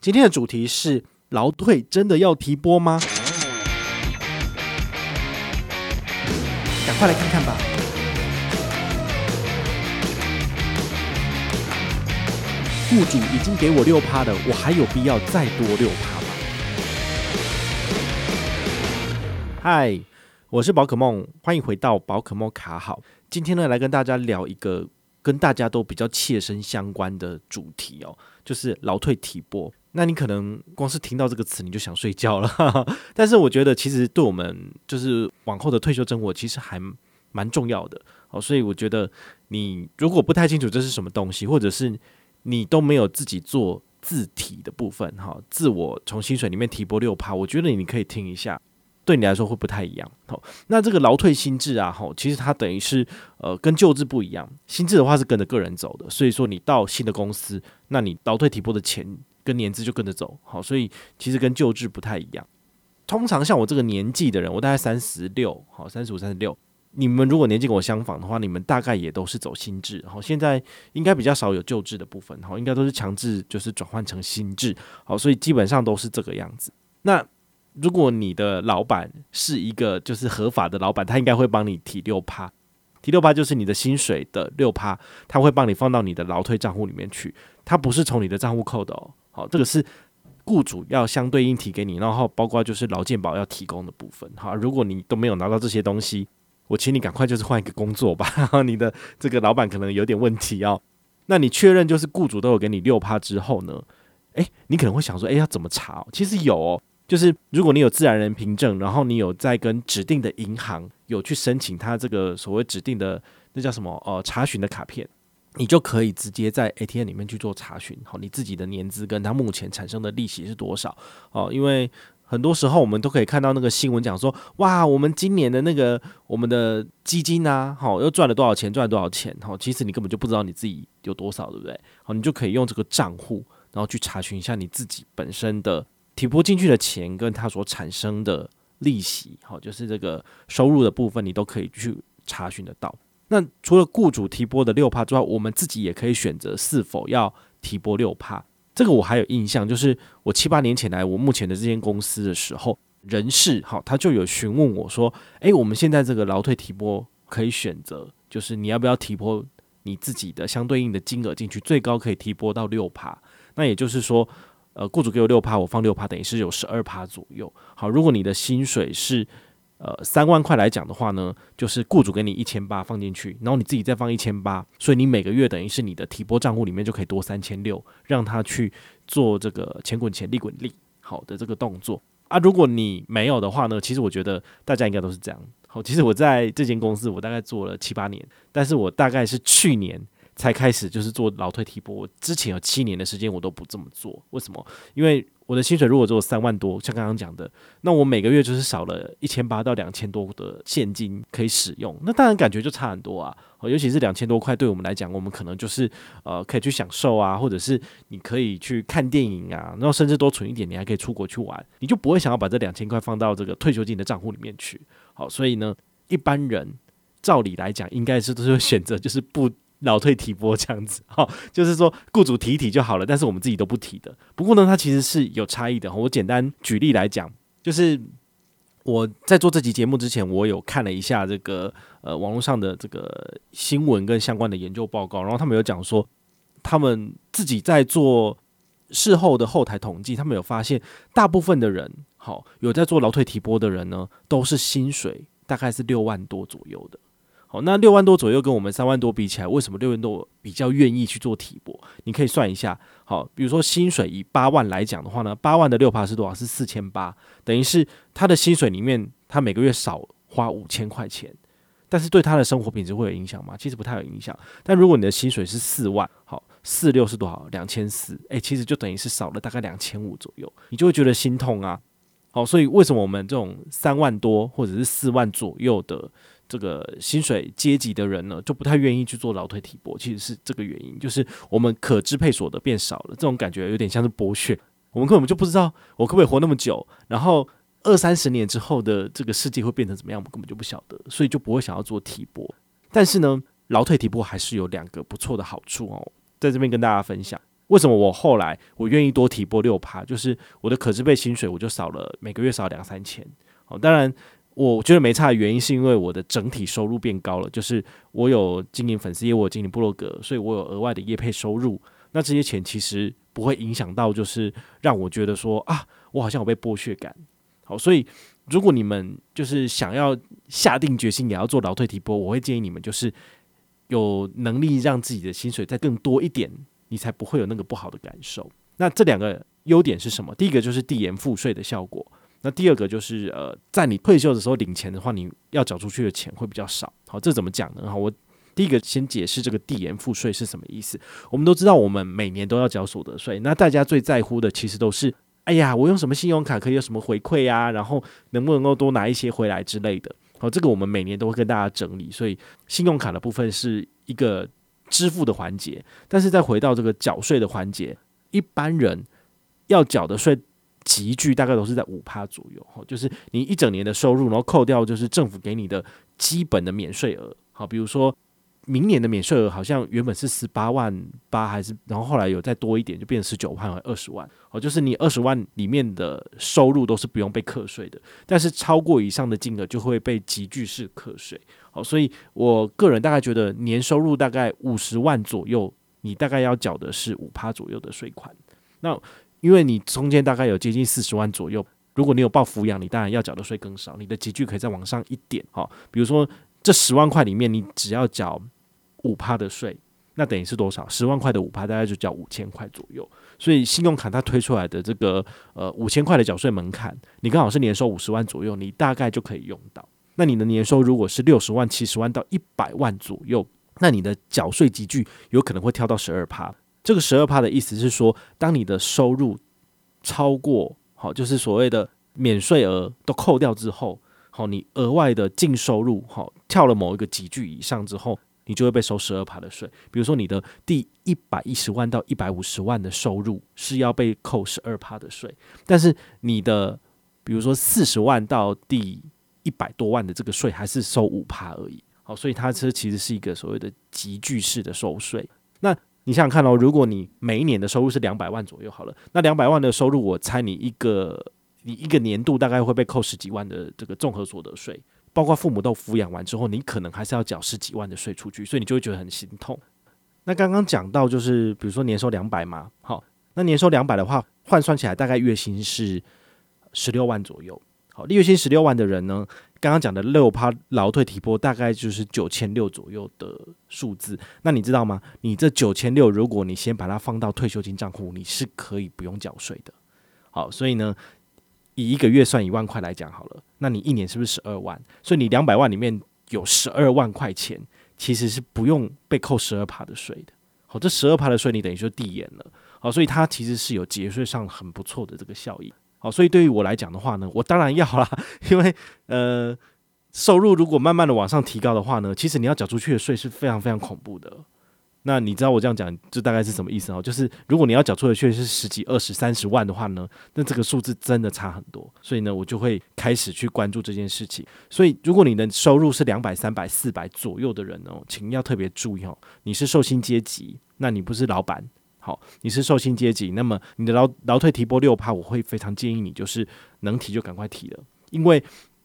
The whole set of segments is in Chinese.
今天的主题是劳退真的要提拨吗？赶快来看看吧。雇主已经给我六趴了，我还有必要再多六趴吗？嗨，我是宝可梦，欢迎回到宝可梦卡好。今天呢，来跟大家聊一个跟大家都比较切身相关的主题哦，就是劳退提拨。那你可能光是听到这个词你就想睡觉了，但是我觉得其实对我们就是往后的退休生活其实还蛮重要的哦，所以我觉得你如果不太清楚这是什么东西，或者是你都没有自己做自提的部分哈，自我从薪水里面提拨六趴，我觉得你可以听一下，对你来说会不太一样。好，那这个劳退新制啊，哈，其实它等于是呃跟旧制不一样，新制的话是跟着个人走的，所以说你到新的公司，那你劳退提拨的钱。跟年资就跟着走，好，所以其实跟旧制不太一样。通常像我这个年纪的人，我大概三十六，好，三十五、三十六。你们如果年纪跟我相仿的话，你们大概也都是走新制，好，现在应该比较少有旧制的部分，好，应该都是强制就是转换成新制，好，所以基本上都是这个样子。那如果你的老板是一个就是合法的老板，他应该会帮你提六趴，提六趴就是你的薪水的六趴，他会帮你放到你的劳退账户里面去，他不是从你的账户扣的哦。好，这个是雇主要相对应提给你，然后包括就是劳健保要提供的部分。好，如果你都没有拿到这些东西，我请你赶快就是换一个工作吧。你的这个老板可能有点问题哦。那你确认就是雇主都有给你六趴之后呢？诶，你可能会想说，诶，要怎么查？其实有哦，就是如果你有自然人凭证，然后你有在跟指定的银行有去申请他这个所谓指定的那叫什么呃查询的卡片。你就可以直接在 ATM 里面去做查询，好，你自己的年资跟它目前产生的利息是多少？哦，因为很多时候我们都可以看到那个新闻讲说，哇，我们今年的那个我们的基金啊，好，又赚了多少钱，赚了多少钱？好，其实你根本就不知道你自己有多少，对不对？好，你就可以用这个账户，然后去查询一下你自己本身的提拨进去的钱跟它所产生的利息，好，就是这个收入的部分，你都可以去查询得到。那除了雇主提拨的六帕之外，我们自己也可以选择是否要提拨六帕。这个我还有印象，就是我七八年前来我目前的这间公司的时候，人事好，他就有询问我说：“诶，我们现在这个劳退提拨可以选择，就是你要不要提拨你自己的相对应的金额进去，最高可以提拨到六帕。那也就是说，呃，雇主给我六趴，我放六趴，等于是有十二趴左右。好，如果你的薪水是。呃，三万块来讲的话呢，就是雇主给你一千八放进去，然后你自己再放一千八，所以你每个月等于是你的提拨账户里面就可以多三千六，让他去做这个钱滚钱、利滚利，好的这个动作啊。如果你没有的话呢，其实我觉得大家应该都是这样。好，其实我在这间公司我大概做了七八年，但是我大概是去年才开始就是做劳退提拨，我之前有七年的时间我都不这么做，为什么？因为我的薪水如果只有三万多，像刚刚讲的，那我每个月就是少了一千八到两千多的现金可以使用，那当然感觉就差很多啊。尤其是两千多块，对我们来讲，我们可能就是呃可以去享受啊，或者是你可以去看电影啊，然后甚至多存一点，你还可以出国去玩，你就不会想要把这两千块放到这个退休金的账户里面去。好，所以呢，一般人照理来讲，应该是都是会选择就是不。老退提拨这样子，哈，就是说雇主提一提就好了，但是我们自己都不提的。不过呢，它其实是有差异的。我简单举例来讲，就是我在做这期节目之前，我有看了一下这个呃网络上的这个新闻跟相关的研究报告，然后他们有讲说，他们自己在做事后的后台统计，他们有发现，大部分的人，好有在做劳退提拨的人呢，都是薪水大概是六万多左右的。好，那六万多左右跟我们三万多比起来，为什么六万多比较愿意去做体博？你可以算一下。好，比如说薪水以八万来讲的话呢，八万的六趴是多少？是四千八，等于是他的薪水里面，他每个月少花五千块钱，但是对他的生活品质会有影响吗？其实不太有影响。但如果你的薪水是四万，好，四六是多少？两千四，诶，其实就等于是少了大概两千五左右，你就会觉得心痛啊。好，所以为什么我们这种三万多或者是四万左右的？这个薪水阶级的人呢，就不太愿意去做劳退提拨，其实是这个原因，就是我们可支配所得变少了，这种感觉有点像是剥削。我们根本就不知道我可不可以活那么久，然后二三十年之后的这个世界会变成怎么样，我们根本就不晓得，所以就不会想要做提拨。但是呢，劳退提拨还是有两个不错的好处哦，在这边跟大家分享。为什么我后来我愿意多提拨六趴？就是我的可支配薪水我就少了每个月少两三千。好，当然我觉得没差的原因是因为我的整体收入变高了，就是我有经营粉丝业务，我有经营部落格，所以我有额外的业配收入。那这些钱其实不会影响到，就是让我觉得说啊，我好像有被剥削感。好，所以如果你们就是想要下定决心也要做劳退提拨，我会建议你们就是有能力让自己的薪水再更多一点，你才不会有那个不好的感受。那这两个优点是什么？第一个就是递延赋税的效果。那第二个就是呃，在你退休的时候领钱的话，你要缴出去的钱会比较少。好，这怎么讲呢？好，我。第一个先解释这个递延赋税是什么意思。我们都知道，我们每年都要缴所得税。那大家最在乎的其实都是，哎呀，我用什么信用卡可以有什么回馈啊？然后能不能够多拿一些回来之类的。好，这个我们每年都会跟大家整理。所以信用卡的部分是一个支付的环节。但是再回到这个缴税的环节，一般人要缴的税集聚大概都是在五趴左右。哈，就是你一整年的收入，然后扣掉就是政府给你的基本的免税额。好，比如说。明年的免税额好像原本是十八万八，还是然后后来有再多一点，就变成十九万或二十万。哦，就是你二十万里面的收入都是不用被课税的，但是超过以上的金额就会被集聚式课税。好，所以我个人大概觉得年收入大概五十万左右，你大概要缴的是五趴左右的税款。那因为你中间大概有接近四十万左右，如果你有报抚养，你当然要缴的税更少，你的级距可以再往上一点。好，比如说这十万块里面，你只要缴。五趴的税，那等于是多少？十万块的五趴，大概就缴五千块左右。所以信用卡它推出来的这个呃五千块的缴税门槛，你刚好是年收五十万左右，你大概就可以用到。那你的年收如果是六十万、七十万到一百万左右，那你的缴税级距有可能会跳到十二趴。这个十二趴的意思是说，当你的收入超过好，就是所谓的免税额都扣掉之后，好，你额外的净收入好跳了某一个级距以上之后。你就会被收十二趴的税，比如说你的第一百一十万到一百五十万的收入是要被扣十二趴的税，但是你的比如说四十万到第一百多万的这个税还是收五趴而已。好，所以它这其实是一个所谓的集聚式的收税。你想想看哦，如果你每一年的收入是两百万左右好了，那两百万的收入，我猜你一个你一个年度大概会被扣十几万的这个综合所得税。包括父母都抚养完之后，你可能还是要缴十几万的税出去，所以你就会觉得很心痛。那刚刚讲到就是，比如说年收两百嘛，好，那年收两百的话，换算起来大概月薪是十六万左右。好，月薪十六万的人呢，刚刚讲的六趴劳退提拨大概就是九千六左右的数字。那你知道吗？你这九千六，如果你先把它放到退休金账户，你是可以不用缴税的。好，所以呢。以一个月算一万块来讲好了，那你一年是不是十二万？所以你两百万里面有十二万块钱，其实是不用被扣十二趴的税的。好，这十二趴的税你等于说递延了。好，所以它其实是有节税上很不错的这个效益。好，所以对于我来讲的话呢，我当然要啦，因为呃，收入如果慢慢的往上提高的话呢，其实你要缴出去的税是非常非常恐怖的。那你知道我这样讲，这大概是什么意思哦？就是如果你要缴出的税是十几、二十、三十万的话呢，那这个数字真的差很多。所以呢，我就会开始去关注这件事情。所以，如果你的收入是两百、三百、四百左右的人哦，请要特别注意哦。你是受薪阶级，那你不是老板，好，你是受薪阶级，那么你的劳劳退提拨六趴，我会非常建议你，就是能提就赶快提了，因为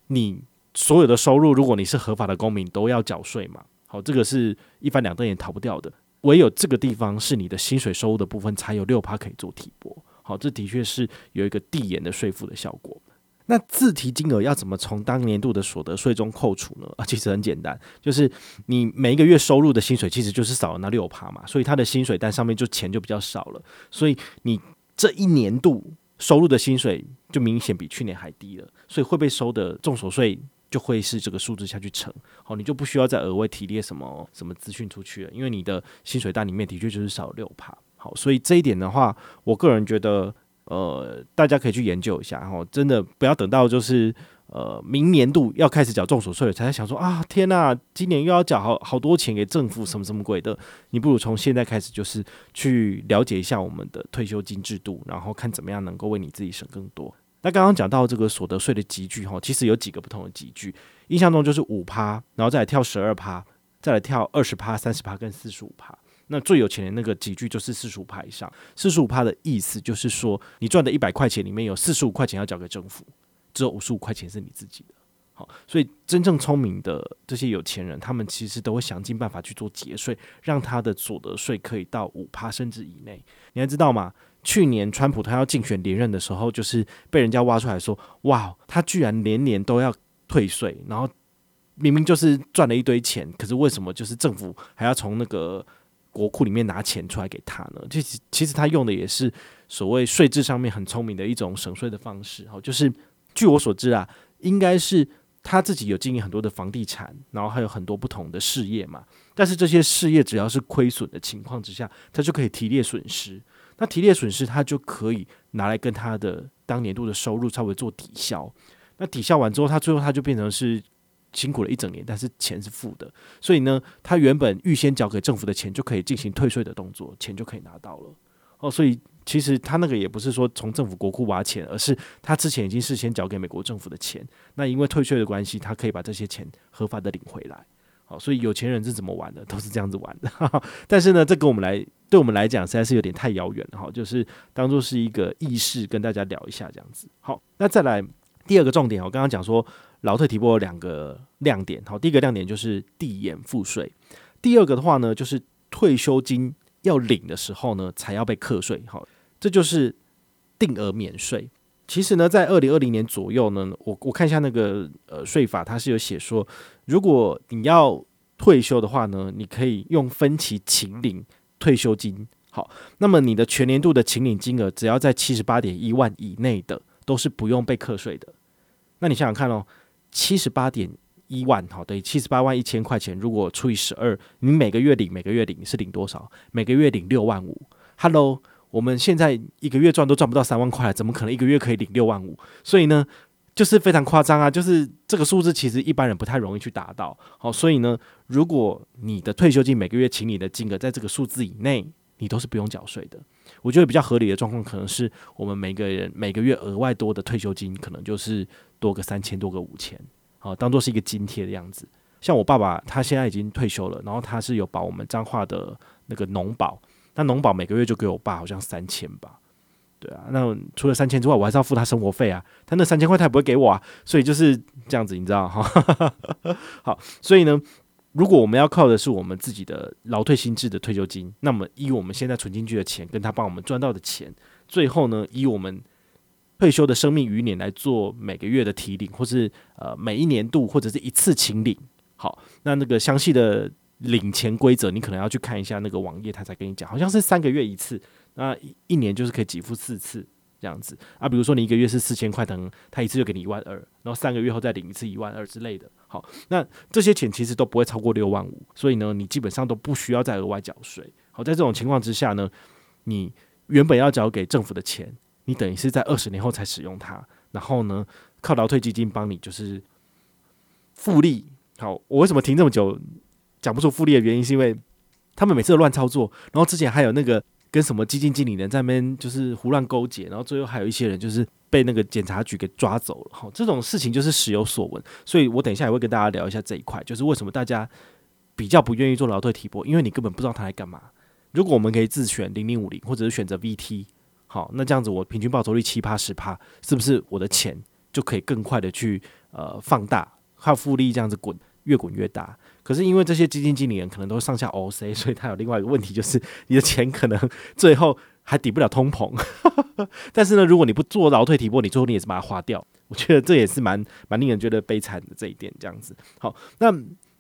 你所有的收入，如果你是合法的公民，都要缴税嘛。好，这个是一翻两瞪眼逃不掉的。唯有这个地方是你的薪水收入的部分，才有六趴可以做提拨。好，这的确是有一个递延的税负的效果。那自提金额要怎么从当年度的所得税中扣除呢？啊，其实很简单，就是你每一个月收入的薪水，其实就是少了那六趴嘛，所以他的薪水单上面就钱就比较少了，所以你这一年度收入的薪水就明显比去年还低了，所以会被收的重所税。就会是这个数字下去乘，好，你就不需要再额外提列什么什么资讯出去了，因为你的薪水单里面的确就是少六趴，好，所以这一点的话，我个人觉得，呃，大家可以去研究一下，哈，真的不要等到就是呃明年度要开始缴重所税了，才在想说啊，天呐，今年又要缴好好多钱给政府，什么什么鬼的，你不如从现在开始就是去了解一下我们的退休金制度，然后看怎么样能够为你自己省更多。那刚刚讲到这个所得税的集聚哈，其实有几个不同的集聚，印象中就是五趴，然后再来跳十二趴，再来跳二十趴、三十趴跟四十五趴。那最有钱的那个几句就是四十五趴以上。四十五趴的意思就是说，你赚的一百块钱里面有四十五块钱要交给政府，只有五十五块钱是你自己的。好，所以真正聪明的这些有钱人，他们其实都会想尽办法去做节税，让他的所得税可以到五趴甚至以内。你还知道吗？去年川普他要竞选连任的时候，就是被人家挖出来说，哇，他居然年年都要退税，然后明明就是赚了一堆钱，可是为什么就是政府还要从那个国库里面拿钱出来给他呢？其实其实他用的也是所谓税制上面很聪明的一种省税的方式。好，就是据我所知啊，应该是。他自己有经营很多的房地产，然后还有很多不同的事业嘛。但是这些事业只要是亏损的情况之下，他就可以提列损失。那提列损失，他就可以拿来跟他的当年度的收入稍微做抵消。那抵消完之后，他最后他就变成是辛苦了一整年，但是钱是负的。所以呢，他原本预先缴给政府的钱就可以进行退税的动作，钱就可以拿到了。哦，所以。其实他那个也不是说从政府国库挖钱，而是他之前已经事先缴给美国政府的钱。那因为退税的关系，他可以把这些钱合法的领回来。好，所以有钱人是怎么玩的，都是这样子玩的。但是呢，这跟我们来，对我们来讲实在是有点太遥远了哈。就是当做是一个意识跟大家聊一下这样子。好，那再来第二个重点，我刚刚讲说劳退提拨有两个亮点。好，第一个亮点就是递延赋税，第二个的话呢，就是退休金要领的时候呢，才要被课税。好。这就是定额免税。其实呢，在二零二零年左右呢，我我看一下那个呃税法，它是有写说，如果你要退休的话呢，你可以用分期请领退休金。好，那么你的全年度的请领金额只要在七十八点一万以内的，都是不用被课税的。那你想想看哦，七十八点一万，好，等于七十八万一千块钱，如果除以十二，你每个月领每个月领是领多少？每个月领六万五。Hello。我们现在一个月赚都赚不到三万块，怎么可能一个月可以领六万五？所以呢，就是非常夸张啊！就是这个数字其实一般人不太容易去达到。好，所以呢，如果你的退休金每个月请你的金额在这个数字以内，你都是不用缴税的。我觉得比较合理的状况，可能是我们每个人每个月额外多的退休金，可能就是多个三千多个五千，好，当做是一个津贴的样子。像我爸爸，他现在已经退休了，然后他是有保我们彰化的那个农保。那农保每个月就给我爸好像三千吧，对啊，那除了三千之外，我还是要付他生活费啊。他那三千块他也不会给我啊，所以就是这样子，你知道哈。好，所以呢，如果我们要靠的是我们自己的劳退新制的退休金，那么以我们现在存进去的钱，跟他帮我们赚到的钱，最后呢，以我们退休的生命余年来做每个月的提领，或是呃每一年度或者是一次请领。好，那那个详细的。领钱规则，你可能要去看一下那个网页，他才跟你讲，好像是三个月一次，那一年就是可以给付四次这样子啊。比如说你一个月是四千块，等他一次就给你一万二，然后三个月后再领一次一万二之类的。好，那这些钱其实都不会超过六万五，所以呢，你基本上都不需要再额外缴税。好，在这种情况之下呢，你原本要缴给政府的钱，你等于是在二十年后才使用它，然后呢，靠劳退基金帮你就是复利。好，我为什么停这么久？讲不出复利的原因，是因为他们每次都乱操作，然后之前还有那个跟什么基金经理人在那边就是胡乱勾结，然后最后还有一些人就是被那个检察局给抓走了。好，这种事情就是时有所闻，所以我等一下也会跟大家聊一下这一块，就是为什么大家比较不愿意做劳退提拨，因为你根本不知道他来干嘛。如果我们可以自选零零五零，或者是选择 VT，好，那这样子我平均报酬率七趴十趴，是不是我的钱就可以更快的去呃放大，靠复利这样子滚，越滚越大？可是因为这些基金经理人可能都上下 OC，所以他有另外一个问题，就是你的钱可能最后还抵不了通膨。但是呢，如果你不做劳退提拨，你最后你也是把它花掉。我觉得这也是蛮蛮令人觉得悲惨的这一点。这样子，好，那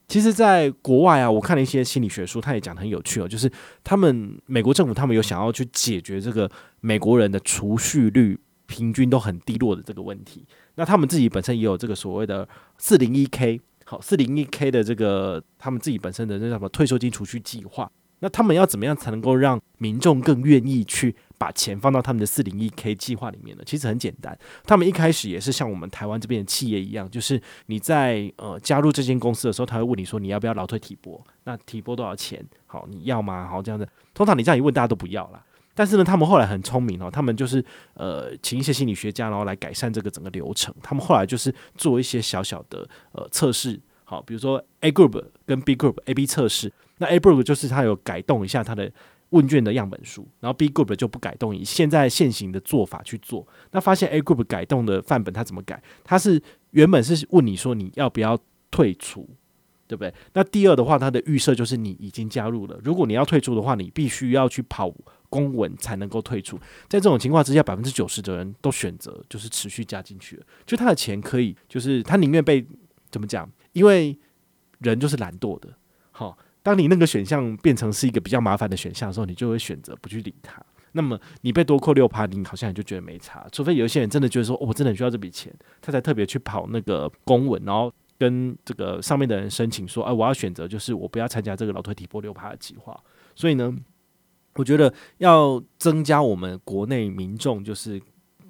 其实，在国外啊，我看了一些心理学书，他也讲得很有趣哦，就是他们美国政府他们有想要去解决这个美国人的储蓄率平均都很低落的这个问题。那他们自己本身也有这个所谓的四零一 K。四零一 K 的这个他们自己本身的那什么退休金储蓄计划，那他们要怎么样才能够让民众更愿意去把钱放到他们的四零一 K 计划里面呢？其实很简单，他们一开始也是像我们台湾这边的企业一样，就是你在呃加入这间公司的时候，他会问你说你要不要劳退提拨，那提拨多少钱？好，你要吗？好，这样子，通常你这样一问，大家都不要啦。但是呢，他们后来很聪明哦，他们就是呃，请一些心理学家，然后来改善这个整个流程。他们后来就是做一些小小的呃测试，好，比如说 A group 跟 B group A B 测试，那 A Group 就是他有改动一下他的问卷的样本数，然后 B Group 就不改动，以现在现行的做法去做。那发现 A Group 改动的范本他怎么改？他是原本是问你说你要不要退出，对不对？那第二的话，他的预设就是你已经加入了，如果你要退出的话，你必须要去跑公文才能够退出。在这种情况之下，百分之九十的人都选择就是持续加进去了，就他的钱可以，就是他宁愿被怎么讲？因为人就是懒惰的，好。当你那个选项变成是一个比较麻烦的选项的时候，你就会选择不去理他。那么你被多扣六趴，你好像也就觉得没差。除非有一些人真的觉得说，我真的很需要这笔钱，他才特别去跑那个公文，然后跟这个上面的人申请说，哎，我要选择就是我不要参加这个老退提拨六趴的计划。所以呢，我觉得要增加我们国内民众就是。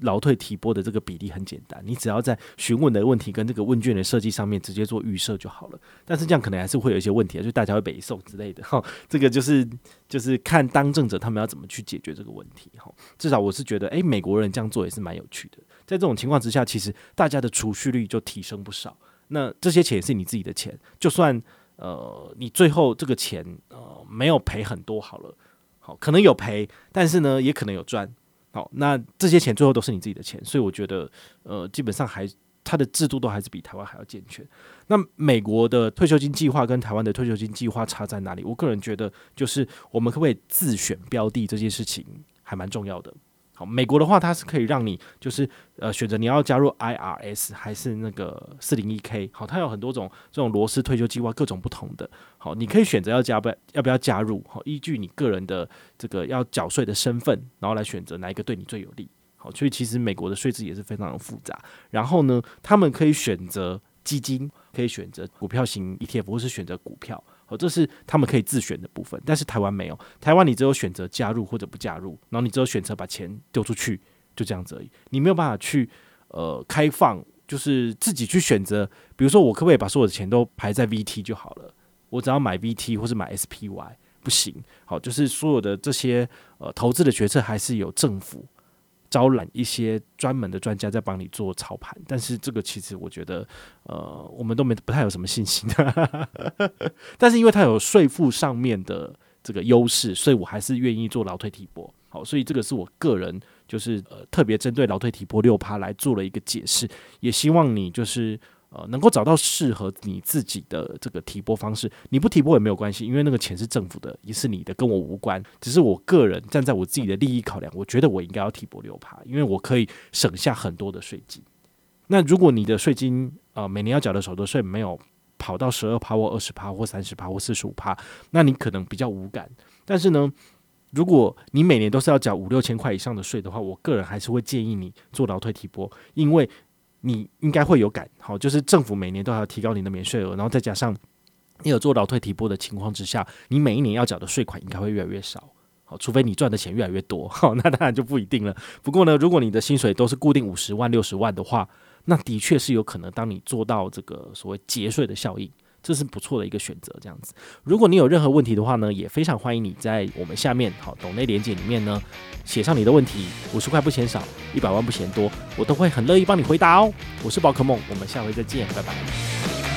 劳退提拨的这个比例很简单，你只要在询问的问题跟这个问卷的设计上面直接做预设就好了。但是这样可能还是会有一些问题啊，就大家会北宋之类的哈。这个就是就是看当政者他们要怎么去解决这个问题哈。至少我是觉得，诶，美国人这样做也是蛮有趣的。在这种情况之下，其实大家的储蓄率就提升不少。那这些钱也是你自己的钱，就算呃你最后这个钱呃没有赔很多好了，好可能有赔，但是呢也可能有赚。好，那这些钱最后都是你自己的钱，所以我觉得，呃，基本上还它的制度都还是比台湾还要健全。那美国的退休金计划跟台湾的退休金计划差在哪里？我个人觉得，就是我们可不可以自选标的这件事情还蛮重要的。美国的话，它是可以让你就是呃选择你要加入 IRS 还是那个四零一 K。好，它有很多种这种罗斯退休计划，各种不同的。好，你可以选择要加不要不要加入。好，依据你个人的这个要缴税的身份，然后来选择哪一个对你最有利。好，所以其实美国的税制也是非常的复杂。然后呢，他们可以选择基金，可以选择股票型 ETF，或是选择股票。这是他们可以自选的部分，但是台湾没有。台湾你只有选择加入或者不加入，然后你只有选择把钱丢出去，就这样子而已。你没有办法去呃开放，就是自己去选择。比如说，我可不可以把所有的钱都排在 VT 就好了？我只要买 VT 或是买 SPY，不行。好，就是所有的这些呃投资的决策还是有政府。招揽一些专门的专家在帮你做操盘，但是这个其实我觉得，呃，我们都没不太有什么信心。但是因为它有税负上面的这个优势，所以我还是愿意做劳退提拨。好，所以这个是我个人就是呃特别针对劳退提拨六趴来做了一个解释，也希望你就是。呃，能够找到适合你自己的这个提拨方式，你不提拨也没有关系，因为那个钱是政府的，也是你的，跟我无关。只是我个人站在我自己的利益考量，我觉得我应该要提拨六趴，因为我可以省下很多的税金。那如果你的税金呃每年要缴的所得税没有跑到十二趴或二十趴或三十趴或四十五趴，那你可能比较无感。但是呢，如果你每年都是要缴五六千块以上的税的话，我个人还是会建议你做劳退提拨，因为。你应该会有感，好，就是政府每年都要提高你的免税额，然后再加上你有做劳退提拨的情况之下，你每一年要缴的税款应该会越来越少，好，除非你赚的钱越来越多，好，那当然就不一定了。不过呢，如果你的薪水都是固定五十万、六十万的话，那的确是有可能，当你做到这个所谓节税的效应。这是不错的一个选择，这样子。如果你有任何问题的话呢，也非常欢迎你在我们下面好懂内连接里面呢写上你的问题，五十块不嫌少，一百万不嫌多，我都会很乐意帮你回答哦。我是宝可梦，我们下回再见，拜拜。